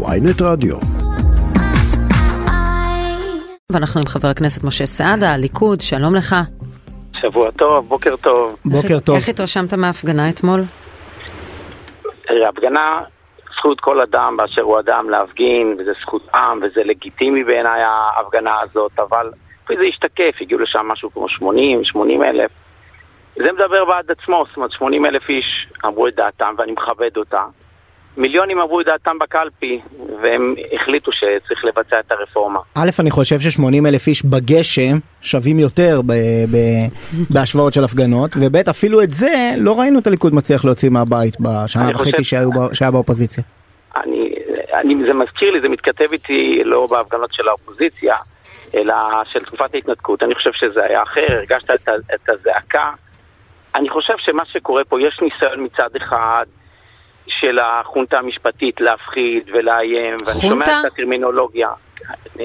ויינט רדיו. ואנחנו עם חבר הכנסת משה סעדה, הליכוד, שלום לך. שבוע טוב, בוקר טוב. בוקר טוב. איך התרשמת מההפגנה אתמול? תראה, הפגנה, זכות כל אדם באשר הוא אדם להפגין, וזה זכותם, וזה לגיטימי בעיניי ההפגנה הזאת, אבל זה השתקף, הגיעו לשם משהו כמו 80, 80 אלף. זה מדבר בעד עצמו, זאת אומרת 80 אלף איש אמרו את דעתם ואני מכבד אותה. מיליונים אמרו את דעתם בקלפי והם החליטו שצריך לבצע את הרפורמה. א', אני חושב ש-80 אלף איש בגשם שווים יותר ב- ב- בהשוואות של הפגנות, וב', אפילו את זה לא ראינו את הליכוד מצליח להוציא מהבית בשנה וחצי חושב- שהיה באופוזיציה. אני, אני, זה מזכיר לי, זה מתכתב איתי לא בהפגנות של האופוזיציה, אלא של תקופת ההתנתקות. אני חושב שזה היה אחר, הרגשת את, את הזעקה. אני חושב שמה שקורה פה, יש ניסיון מצד אחד של החונטה המשפטית להפחיד ולאיים, ואני שומע? את הטרמינולוגיה.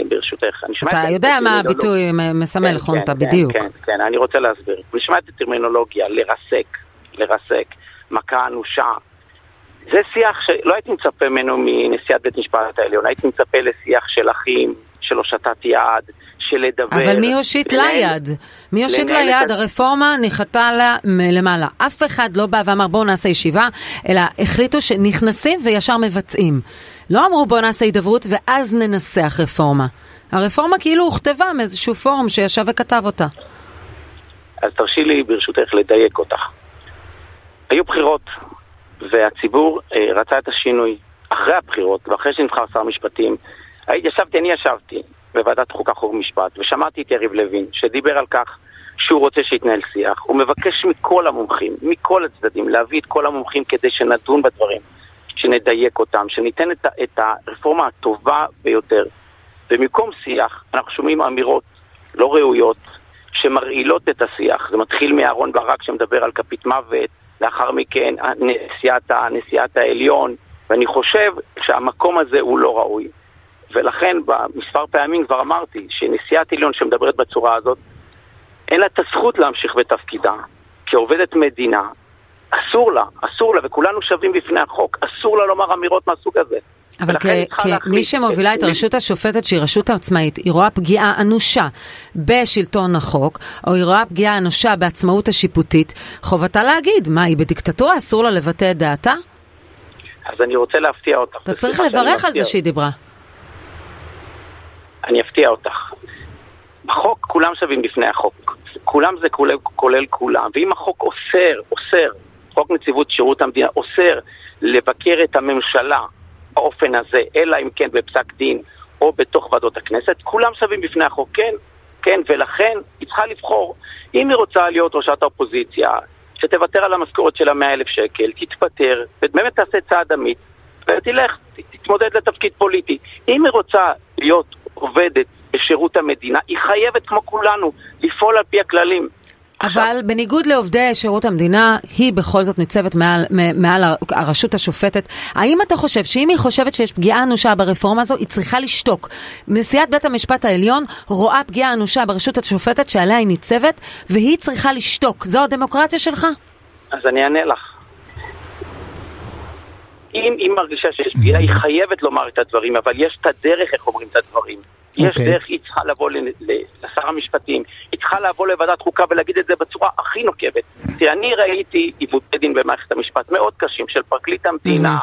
ברשותך, אני שומע את אתה יודע מה הטרמינולוגיה. הביטוי מסמל כן, חונטה, כן, בדיוק. כן, כן, כן, אני רוצה להסביר. אני שומע את הטרמינולוגיה, לרסק, לרסק, מכה אנושה. זה שיח שלא הייתי מצפה ממנו מנשיאת בית משפט העליון, הייתי מצפה לשיח של אחים, של הושטת יד, של לדבר. אבל מי הושיט לה יד? מי הושיט לה יד? הרפורמה נחתה לה מלמעלה. אף אחד לא בא ואמר בואו נעשה ישיבה, אלא החליטו שנכנסים וישר מבצעים. לא אמרו בואו נעשה הידברות ואז ננסח רפורמה. הרפורמה כאילו הוכתבה מאיזשהו פורום שישב וכתב אותה. אז תרשי לי ברשותך לדייק אותך. היו בחירות, והציבור אה, רצה את השינוי. אחרי הבחירות, ואחרי שנבחר שר המשפטים, הייתי, ישבתי, אני ישבתי בוועדת חוקה חוק ומשפט, ושמעתי את יריב לוין, שדיבר על כך שהוא רוצה שיתנהל שיח. הוא מבקש מכל המומחים, מכל הצדדים, להביא את כל המומחים כדי שנדון בדברים, שנדייק אותם, שניתן את, את הרפורמה הטובה ביותר. במקום שיח, אנחנו שומעים אמירות לא ראויות, שמרעילות את השיח. זה מתחיל מאהרון ברק שמדבר על כפית מוות, לאחר מכן נשיאת, נשיאת העליון, ואני חושב שהמקום הזה הוא לא ראוי. ולכן במספר פעמים כבר אמרתי שנשיאת עליון שמדברת בצורה הזאת, אין לה את הזכות להמשיך בתפקידה. כעובדת מדינה, אסור לה, אסור לה, וכולנו שווים בפני החוק, אסור לה לומר אמירות מהסוג הזה. אבל כמי שמובילה את את- הרשות השופטת שהיא רשות עצמאית, היא רואה פגיעה אנושה בשלטון החוק, או היא רואה פגיעה אנושה בעצמאות השיפוטית, חובתה להגיד, מה, היא בדיקטטורה? אסור לה לבטא את דעתה? אז אני רוצה להפתיע אותך. אתה צריך לברך על זה שהיא דיברה. אני אפתיע אותך. בחוק כולם שווים בפני החוק. כולם זה כולל, כולל כולם. ואם החוק אוסר, אוסר, חוק נציבות שירות המדינה אוסר לבקר את הממשלה באופן הזה, אלא אם כן בפסק דין או בתוך ועדות הכנסת, כולם שווים בפני החוק, כן, כן, ולכן היא צריכה לבחור. אם היא רוצה להיות ראשת האופוזיציה, שתוותר על המשכורת של המאה אלף שקל, תתפטר, ובאמת תעשה צעד אמיץ, ותלך, תתמודד לתפקיד פוליטי. אם היא רוצה להיות עובדת בשירות המדינה, היא חייבת כמו כולנו לפעול על פי הכללים. עכשיו, אבל בניגוד לעובדי שירות המדינה, היא בכל זאת ניצבת מעל, מעל הר- הרשות השופטת. האם אתה חושב שאם היא חושבת שיש פגיעה אנושה ברפורמה הזו, היא צריכה לשתוק? נשיאת בית המשפט העליון רואה פגיעה אנושה ברשות השופטת שעליה היא ניצבת, והיא צריכה לשתוק. זו הדמוקרטיה שלך? אז אני אענה לך. אם היא מרגישה שיש פגיעה, היא חייבת לומר את הדברים, אבל יש את הדרך איך אומרים את הדברים. יש אוקיי. דרך, היא צריכה לבוא לשר המשפטים, היא צריכה לבוא לוועדת חוקה ולהגיד את זה בצורה הכי נוקבת. תראה, אני ראיתי עיוותי דין במערכת המשפט מאוד קשים של פרקליט המדינה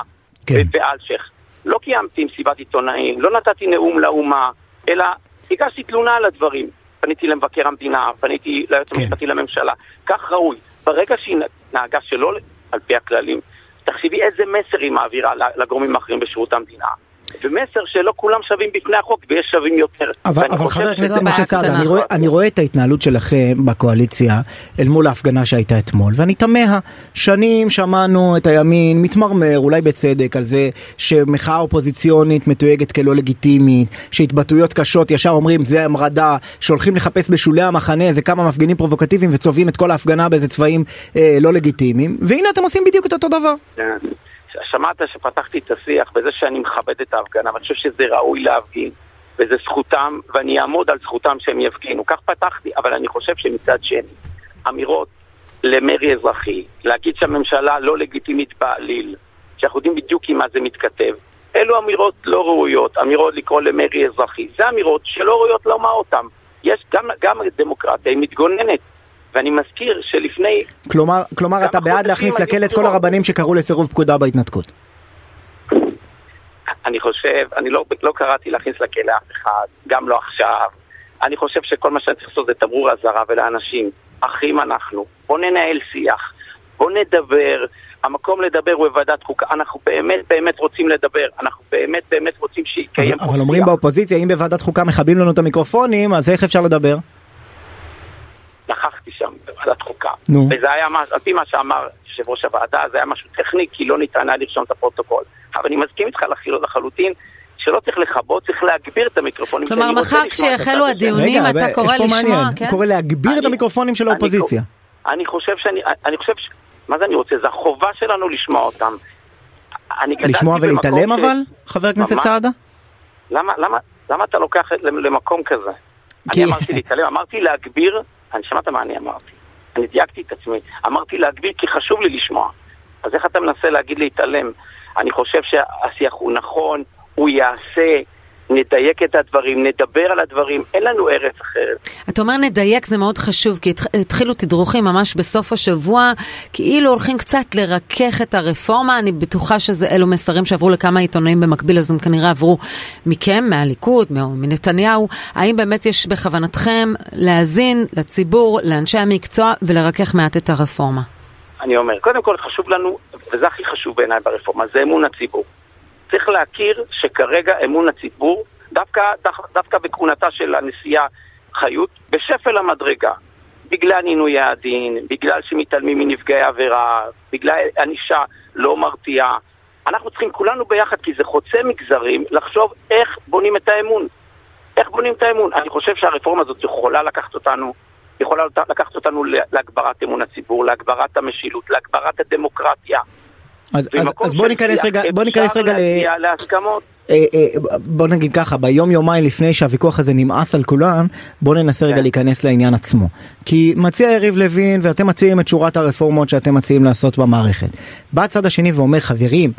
כן. ואלשיך. לא קיימתי מסיבת עיתונאים, לא נתתי נאום לאומה, אלא הגשתי תלונה על הדברים. פניתי למבקר המדינה, פניתי ליועץ כן. המשפטי לממשלה. כך ראוי. ברגע שהיא נהגה שלא על פי הכללים, תחשבי איזה מסר היא מעבירה לגורמים האחרים בשירות המדינה. ומסר שלא כולם שווים בפני החוק ויש שווים יותר. אבל, אבל חבר הכנסת משה סעדה. אני רואה, אני רואה את ההתנהלות שלכם בקואליציה אל מול ההפגנה שהייתה אתמול, ואני תמה, שנים שמענו את הימין מתמרמר, אולי בצדק, על זה שמחאה אופוזיציונית מתויגת כלא לגיטימית, שהתבטאויות קשות ישר אומרים זה המרדה, שהולכים לחפש בשולי המחנה איזה כמה מפגינים פרובוקטיביים וצובעים את כל ההפגנה באיזה צבעים אה, לא לגיטימיים, והנה אתם עושים בדיוק את אותו דבר. שמעת שפתחתי את השיח בזה שאני מכבד את ההפגנה, ואני חושב שזה ראוי להפגין, וזה זכותם, ואני אעמוד על זכותם שהם יפגינו. כך פתחתי, אבל אני חושב שמצד שני, אמירות למרי אזרחי, להגיד שהממשלה לא לגיטימית בעליל, שאנחנו יודעים בדיוק עם מה זה מתכתב, אלו אמירות לא ראויות, אמירות לקרוא למרי אזרחי, זה אמירות שלא ראויות לומר אותן. יש גם, גם הדמוקרטיה היא מתגוננת. ואני מזכיר שלפני... כלומר, כלומר אתה בעד להכניס לכלא את כל הרבנים שקראו לסירוב פקודה בהתנתקות. אני חושב, אני לא, לא קראתי להכניס לכלא אף אחד, גם לא עכשיו. אני חושב שכל מה שאני צריך לעשות זה תמרור אזהרה ולאנשים, אחים אנחנו, בוא ננהל שיח, בוא נדבר, המקום לדבר הוא בוועדת חוקה, אנחנו באמת באמת רוצים לדבר, אנחנו באמת באמת רוצים שיתקיים פה אבל אומרים באופוזיציה, אם בוועדת חוקה מכבים לנו את המיקרופונים, אז איך אפשר לדבר? נכחתי שם בוועדת חוקה, נו. וזה היה, על פי מה שאמר יושב ראש הוועדה, זה היה משהו טכני, כי לא ניתן היה לרשום את הפרוטוקול. אבל אני מסכים איתך לחלוטין. שלא צריך לכבות, צריך להגביר את המיקרופונים. כלומר, מחר כשיחלו הדיונים אתה קורא לשמוע, כן? הוא קורא להגביר את המיקרופונים של האופוזיציה. אני חושב שאני, אני חושב, מה זה אני רוצה? זה החובה שלנו לשמוע אותם. לשמוע ולהתעלם אבל, חבר הכנסת סעדה? למה, למה, למה אתה לוקח למקום כזה? אני אמרתי להתעלם, אמרתי להגביר, אני שמעת מה אני אמרתי. אני דייקתי את עצמי. אמרתי להגביר כי חשוב לי לשמוע. אז איך אתה מנסה להגיד להתעלם? אני חושב שהשיח הוא נכון, הוא יעשה, נדייק את הדברים, נדבר על הדברים, אין לנו ארץ אחרת. אתה אומר נדייק זה מאוד חשוב, כי התחילו תדרוכים ממש בסוף השבוע, כאילו הולכים קצת לרכך את הרפורמה, אני בטוחה שזה אלו מסרים שעברו לכמה עיתונאים במקביל, אז הם כנראה עברו מכם, מהליכוד, מנתניהו. האם באמת יש בכוונתכם להאזין לציבור, לאנשי המקצוע, ולרכך מעט את הרפורמה? אני אומר, קודם כל חשוב לנו, וזה הכי חשוב בעיניי ברפורמה, זה אמון הציבור. צריך להכיר שכרגע אמון הציבור, דווקא, דווקא בכהונתה של הנשיאה חיות, בשפל המדרגה. בגלל עינוי הדין, בגלל שמתעלמים מנפגעי עבירה, בגלל ענישה לא מרתיעה. אנחנו צריכים כולנו ביחד, כי זה חוצה מגזרים, לחשוב איך בונים את האמון. איך בונים את האמון? אני חושב שהרפורמה הזאת יכולה לקחת אותנו, יכולה לקחת אותנו להגברת אמון הציבור, להגברת המשילות, להגברת הדמוקרטיה. אז, אז, אז בוא ניכנס רגע, בוא ניכנס רגע ל... להסכמות. אה, אה, בוא נגיד ככה, ביום יומיים לפני שהוויכוח הזה נמאס על כולן, בוא ננסה רגע כן. להיכנס לעניין עצמו. כי מציע יריב לוין ואתם מציעים את שורת הרפורמות שאתם מציעים לעשות במערכת. בא הצד השני ואומר חברים,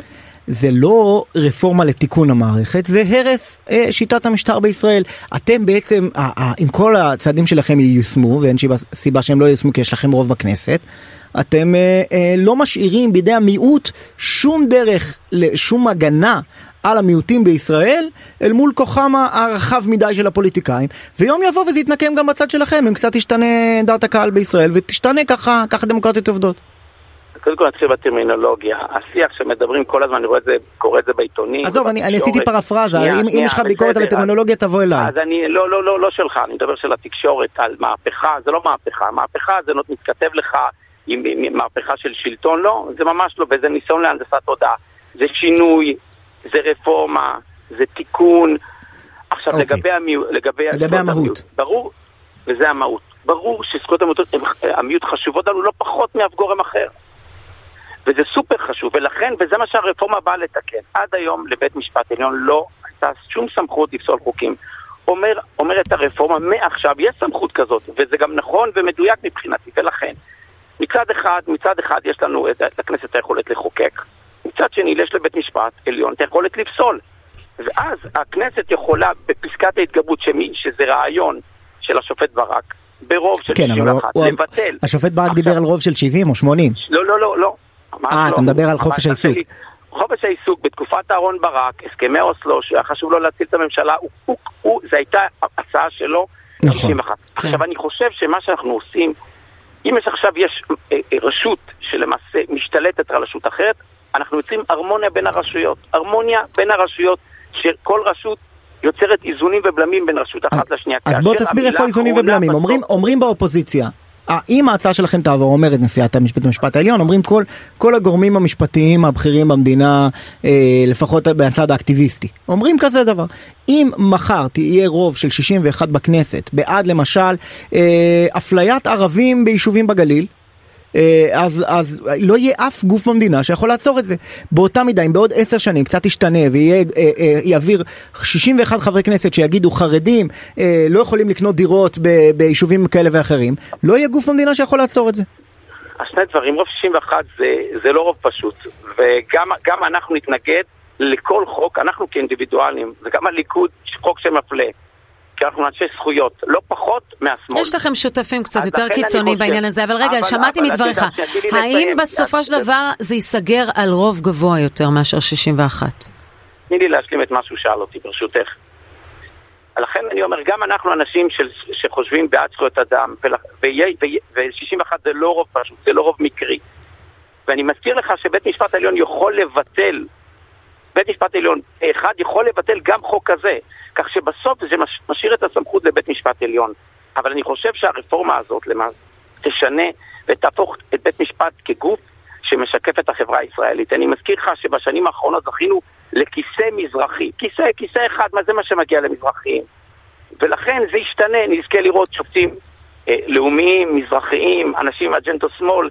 זה לא רפורמה לתיקון המערכת, זה הרס אה, שיטת המשטר בישראל. אתם בעצם, אה, אה, אם כל הצעדים שלכם ייושמו, ואין סיבה שהם לא ייושמו כי יש לכם רוב בכנסת, אתם אה, אה, לא משאירים בידי המיעוט שום דרך, שום הגנה על המיעוטים בישראל אל מול כוחם הרחב מדי של הפוליטיקאים ויום יבוא וזה יתנקם גם בצד שלכם אם קצת תשתנה דעת הקהל בישראל ותשתנה ככה, ככה דמוקרטיות עובדות. קודם כל נתחיל בטרמינולוגיה, השיח שמדברים כל הזמן, אני רואה את זה, קורא את זה בעיתונים. עזוב, אני, אני עשיתי פרפרזה, אם, אם יש לך ביקורת על הטרמינולוגיה תבוא אליי. אז אני, לא, לא, לא, לא שלך, אני מדבר של התקשורת, על מהפכה, זה לא מהפכה, מהפכה זה מתכתב לך עם מהפכה של שלטון, לא, זה ממש לא, וזה ניסיון להנדסת תודעה. זה שינוי, זה רפורמה, זה תיקון. עכשיו okay. אוקיי. לגבי, המיעוט, לגבי, לגבי המהות. המיעוט, ברור, וזה המהות. ברור שזכויות המיעוט, המיעוט חשובות לנו לא פחות מאף גורם אחר. וזה סופר חשוב, ולכן, וזה מה שהרפורמה באה לתקן. עד היום לבית משפט עליון לא הייתה שום סמכות לפסול חוקים. אומר, אומרת הרפורמה, מעכשיו יש סמכות כזאת, וזה גם נכון ומדויק מבחינתי, ולכן, מצד אחד, מצד אחד יש לנו את, לכנסת היכולת לחוקק, מצד שני יש לבית משפט עליון את היכולת לפסול. ואז הכנסת יכולה בפסקת ההתגברות, שמי, שזה רעיון של השופט ברק, ברוב של כן, 61, הוא, לבטל. השופט ברק עכשיו, דיבר על רוב של 70 או 80. לא, לא, לא, לא. אה, אתה מדבר על חופש העיסוק. חופש העיסוק בתקופת אהרן ברק, הסכמי אוסלו, שהיה חשוב לו להציל את הממשלה, הוא, הוא, הוא, זו הייתה הצעה שלו. נכון. 61. כן. עכשיו אני חושב שמה שאנחנו עושים אם יש עכשיו יש אה, אה, רשות שלמעשה משתלטת על רשות אחרת, אנחנו יוצרים הרמוניה בין הרשויות. הרמוניה בין הרשויות, שכל רשות יוצרת איזונים ובלמים בין רשות אחת לשנייה. אז בוא תסביר איפה איזונים ובלמים. אומרים, אומרים באופוזיציה, אם ההצעה שלכם תעבור, אומרת נשיאת המשפט המשפט העליון, אומרים כל, כל הגורמים המשפטיים הבכירים במדינה, אה, לפחות מהצד האקטיביסטי, אומרים כזה דבר. אם מחר תהיה רוב של 61 בכנסת בעד למשל אה, אפליית ערבים ביישובים בגליל, אז, אז לא יהיה אף גוף במדינה שיכול לעצור את זה. באותה מידה, אם בעוד עשר שנים קצת ישתנה ויעביר אה, אה, 61 חברי כנסת שיגידו חרדים לא יכולים לקנות דירות ביישובים כאלה ואחרים, לא יהיה גוף במדינה שיכול לעצור את זה. אז שני דברים, רוב 61 זה, זה לא רוב פשוט, וגם אנחנו נתנגד לכל חוק, אנחנו כאינדיבידואלים, וגם הליכוד, חוק שמפלה. כי אנחנו אנשי זכויות, לא פחות מהשמאל. יש לכם שותפים קצת יותר קיצוני בעניין הזה, אבל רגע, אבל, שמעתי אבל מדבריך, האם בסופו של דבר זה ייסגר על רוב גבוה יותר מאשר 61? תני לי להשלים את מה שהוא שאל אותי, ברשותך. לכן אני אומר, גם אנחנו אנשים של, שחושבים בעד זכויות אדם, ו-61 זה לא רוב פשוט, זה לא רוב מקרי. ואני מזכיר לך שבית משפט העליון יכול לבטל, בית משפט עליון אחד יכול לבטל גם חוק כזה, כך שבסוף זה משאיר את הסמכות לבית משפט עליון. אבל אני חושב שהרפורמה הזאת למעשה תשנה ותהפוך את בית משפט כגוף שמשקף את החברה הישראלית. אני מזכיר לך שבשנים האחרונות זכינו לכיסא מזרחי. כיסא, כיסא אחד, מה זה מה שמגיע למזרחים? ולכן זה ישתנה, נזכה לראות שופטים אה, לאומיים, מזרחיים, אנשים מאג'נדו שמאל.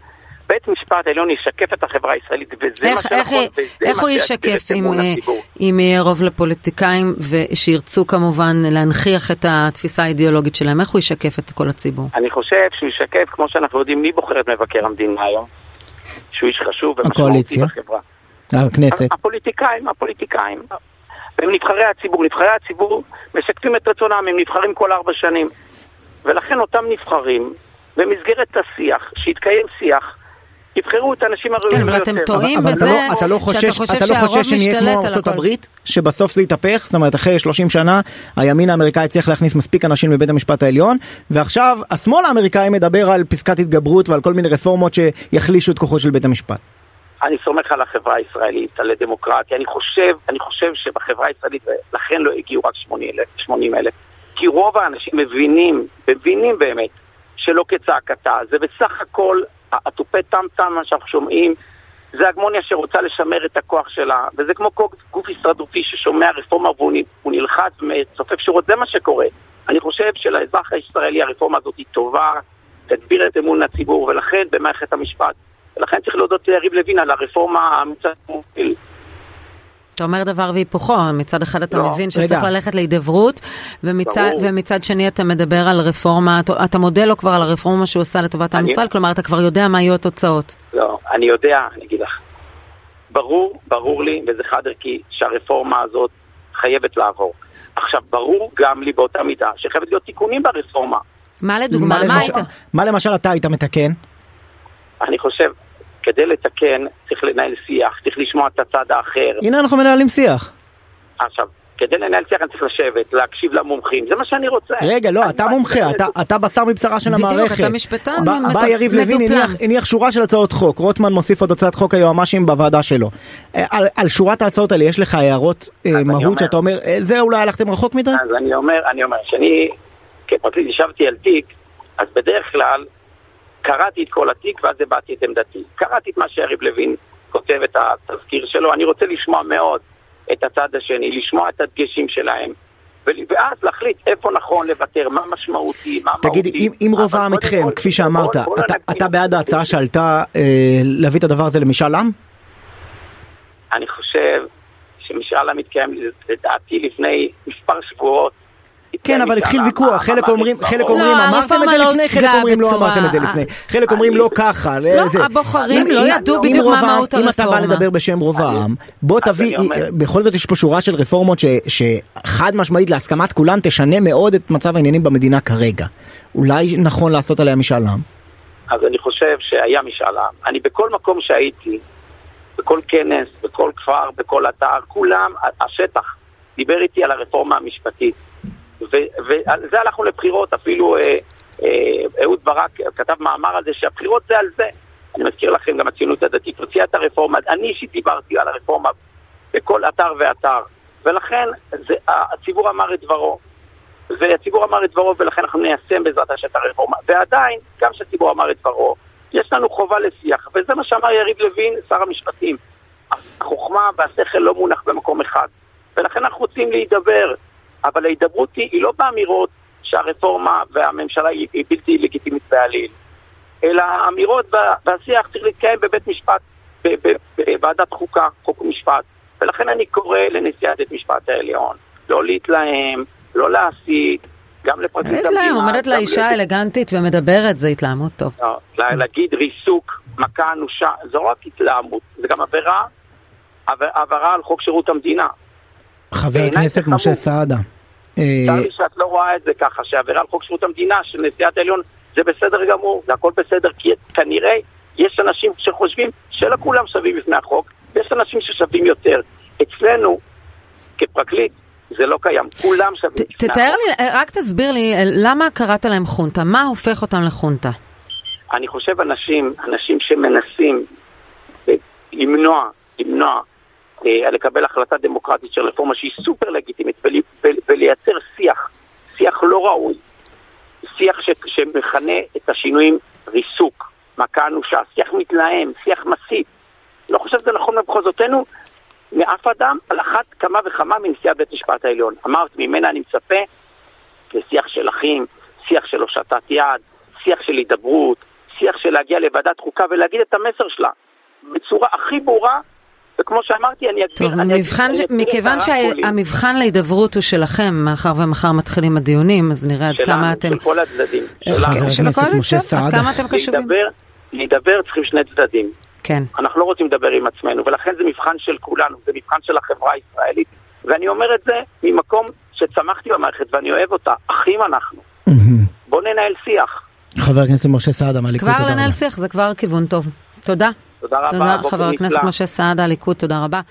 בית משפט העליון ישקף את החברה הישראלית, וזה איך, מה שנכון, איך, וזה איך מה הוא ישקף אם, אה, אם יהיה רוב לפוליטיקאים, ושירצו כמובן להנכיח את התפיסה האידיאולוגית שלהם, איך הוא ישקף את כל הציבור? אני חושב שהוא ישקף, כמו שאנחנו יודעים, מי בוחר את מבקר המדינה היום? שהוא איש חשוב ומשמעותי בחברה. הכנסת. הפוליטיקאים, הפוליטיקאים. הם נבחרי הציבור. נבחרי הציבור משקפים את רצונם, הם נבחרים כל ארבע שנים. ולכן אותם נבחרים, במסגרת השיח, שיתקיים שיח, יבחרו את האנשים הראויים כן, אבל אתם טועים בזה לא- שאתה לא חושש שנהיה כמו ארצות הברית, שבסוף זה יתהפך, זאת אומרת אחרי 30 שנה הימין האמריקאי צריך להכניס מספיק אנשים לבית המשפט העליון, ועכשיו השמאל האמריקאי מדבר על פסקת התגברות ועל כל מיני רפורמות שיחלישו את כוחו של בית המשפט. אני סומך על החברה הישראלית, על הדמוקרטיה. אני חושב, אני חושב שבחברה הישראלית, לכן לא הגיעו רק 80 אלף, כי רוב האנשים מבינים, מבינים באמת, שלא כצעקתה. זה בסך הכל התופי טם-טם, שאנחנו שומעים, זה הגמוניה שרוצה לשמר את הכוח שלה, וזה כמו גוף הישרדותי ששומע רפורמה והוא נלחץ וצופף שורות, זה מה שקורה. אני חושב שלאזרח הישראלי הרפורמה הזאת היא טובה, תגביר את אמון הציבור, ולכן במערכת המשפט ולכן צריך להודות ליריב לוין על הרפורמה מוביל. אתה אומר דבר והיפוכו, מצד אחד אתה לא. מבין שצריך רגע. ללכת להידברות, ומצד, ומצד שני אתה מדבר על רפורמה, אתה, אתה מודה לו כבר על הרפורמה שהוא עשה לטובת עם ישראל, כלומר אתה כבר יודע מה יהיו התוצאות. לא, אני יודע, אני אגיד לך. ברור, ברור לי, וזה חד ערכי, שהרפורמה הזאת חייבת לעבור. עכשיו, ברור גם לי באותה מידה שחייבת להיות תיקונים ברפורמה. מה לדוגמה, מה, מה היית? מה למשל אתה היית מתקן? אני חושב, כדי לתקן צריך לנהל שיח, צריך לשמוע את הצד האחר. הנה אנחנו מנהלים שיח. עכשיו, כדי לנהל שיח אני צריך לשבת, להקשיב למומחים, זה מה שאני רוצה. רגע, לא, אתה מומחה, אתה, אתה בשר מבשרה של המערכת. בדיוק, אתה משפטן בא יריב לוין, הניח, הניח שורה של הצעות חוק, רוטמן מוסיף עוד הצעת חוק היועמ"שים בוועדה שלו. אה, על, על שורת ההצעות האלה יש לך הערות אה, מהות שאתה אומר, אה, זה אולי הלכתם רחוק מדי? אז אני אומר, אני אומר, שאני כפרקליט ישבתי על תיק, אז בדרך כלל קראתי את כל התיק ואז הבעתי את עמדתי. קראתי את מה שיריב לוין כותב את התזכיר שלו, אני רוצה לשמוע מאוד את הצד השני, לשמוע את הדגשים שלהם. ואז להחליט איפה נכון לוותר, מה משמעותי, מה מהותי. תגיד, אם, אם רוב העם איתכם, כפי שאמרת, בוא, בוא אתה, אתה בעד ההצעה שעלתה אה, להביא את הדבר הזה למשאל עם? אני חושב שמשאל עם מתקיים לדעתי לפני מספר שבועות כן, אבל התחיל ויכוח, חלק אומרים, חלק אומרים לא, אמרתם את זה לא לפני, חלק אומרים לא אמרתם את זה לפני, חלק אומרים לא ככה. לא, הבוחרים לא ידעו בדיוק מה מהות הרפורמה. אם אתה בא לדבר בשם רוב העם, בוא תביא, בכל זאת יש פה שורה של רפורמות שחד משמעית להסכמת כולם תשנה מאוד את מצב העניינים במדינה כרגע. אולי נכון לעשות עליה משאל עם? אז אני חושב שהיה משאל עם. אני בכל מקום שהייתי, בכל כנס, בכל כפר, בכל אתר, כולם, השטח דיבר איתי על הרפורמה המשפטית. ועל זה הלכנו לבחירות, אפילו אה, אה, אהוד ברק כתב מאמר על זה שהבחירות זה על זה. אני מזכיר לכם, גם הציונות הדתית הוציאה את הרפורמה, אני אישית דיברתי על הרפורמה בכל אתר ואתר, ולכן זה, הציבור אמר את דברו. והציבור אמר את דברו ולכן אנחנו ניישם בעזרת השם את הרפורמה. ועדיין, גם כשהציבור אמר את דברו, יש לנו חובה לשיח, וזה מה שאמר יריב לוין, שר המשפטים. החוכמה והשכל לא מונח במקום אחד, ולכן אנחנו רוצים להידבר. אבל ההידברות היא, היא לא באמירות שהרפורמה והממשלה היא, היא בלתי לגיטימית בעליל, אלא האמירות והשיח צריך להתקיים בבית משפט, בוועדת חוקה, חוק ומשפט. ולכן אני קורא לנשיאת בית משפט העליון לא להתלהם, לא להסית, גם לפרקליט המדינה. להם, עומדת לה אישה אלגנטית ומדברת, זה התלהמות טוב. לא, להגיד ריסוק, מכה אנושה, זו לא רק התלהמות, זה גם עבירה העברה על חוק שירות המדינה. חבר הכנסת. משה סעדה. אה, צר לי שאת לא רואה את זה ככה, שעבירה על חוק שירות המדינה של נשיאת העליון זה בסדר גמור, זה הכל בסדר, כי כנראה יש אנשים שחושבים שלא כולם שווים בפני החוק, ויש אנשים ששווים יותר. אצלנו, כפרקליט, זה לא קיים, כולם שווים תתאר. לי, רק תסביר לי, אה, למה קראת להם חונטה? מה הופך אותם לחונטה? אני חושב אנשים, אנשים שמנסים אה, למנוע, למנוע, אה, לקבל החלטה דמוקרטית של רפורמה שהיא סופר לגיטימית ול, ול, ולייצר שיח, שיח לא ראוי, שיח ש, שמכנה את השינויים ריסוק, מכה אנושה, שיח מתלהם, שיח מסית. לא חושב שזה נכון במחוזותינו מאף אדם, על אחת כמה וכמה מנשיאת בית המשפט העליון. אמרת, ממנה אני מצפה לשיח של אחים, שיח של הושטת יד, שיח של הידברות, שיח של להגיע לוועדת חוקה ולהגיד את המסר שלה בצורה הכי ברורה, וכמו שאמרתי, אני אגדיר... טוב, אני אגדיר- מבחן, אני את מכיוון שהמבחן להידברות הוא שלכם, מאחר ומחר מתחילים הדיונים, אז נראה עד שלנו, כמה אתם... של כל הצדדים. שלנו. חבר של הקואליציה? משה עד. כמה אתם קשובים? להידבר, להידבר צריכים שני צדדים. כן. אנחנו לא רוצים לדבר עם עצמנו, ולכן זה מבחן של כולנו, זה מבחן של החברה הישראלית, ואני אומר את זה ממקום שצמחתי במערכת ואני אוהב אותה, אחים אנחנו. בואו ננהל שיח. חבר הכנסת משה סעדה מהליכוד, כבר תודה לנהל רבה. שיח זה כבר כיוון טוב. תודה. תודה רבה, תודה, חבר הכנסת. משה סעדה, הליכוד, תודה רבה.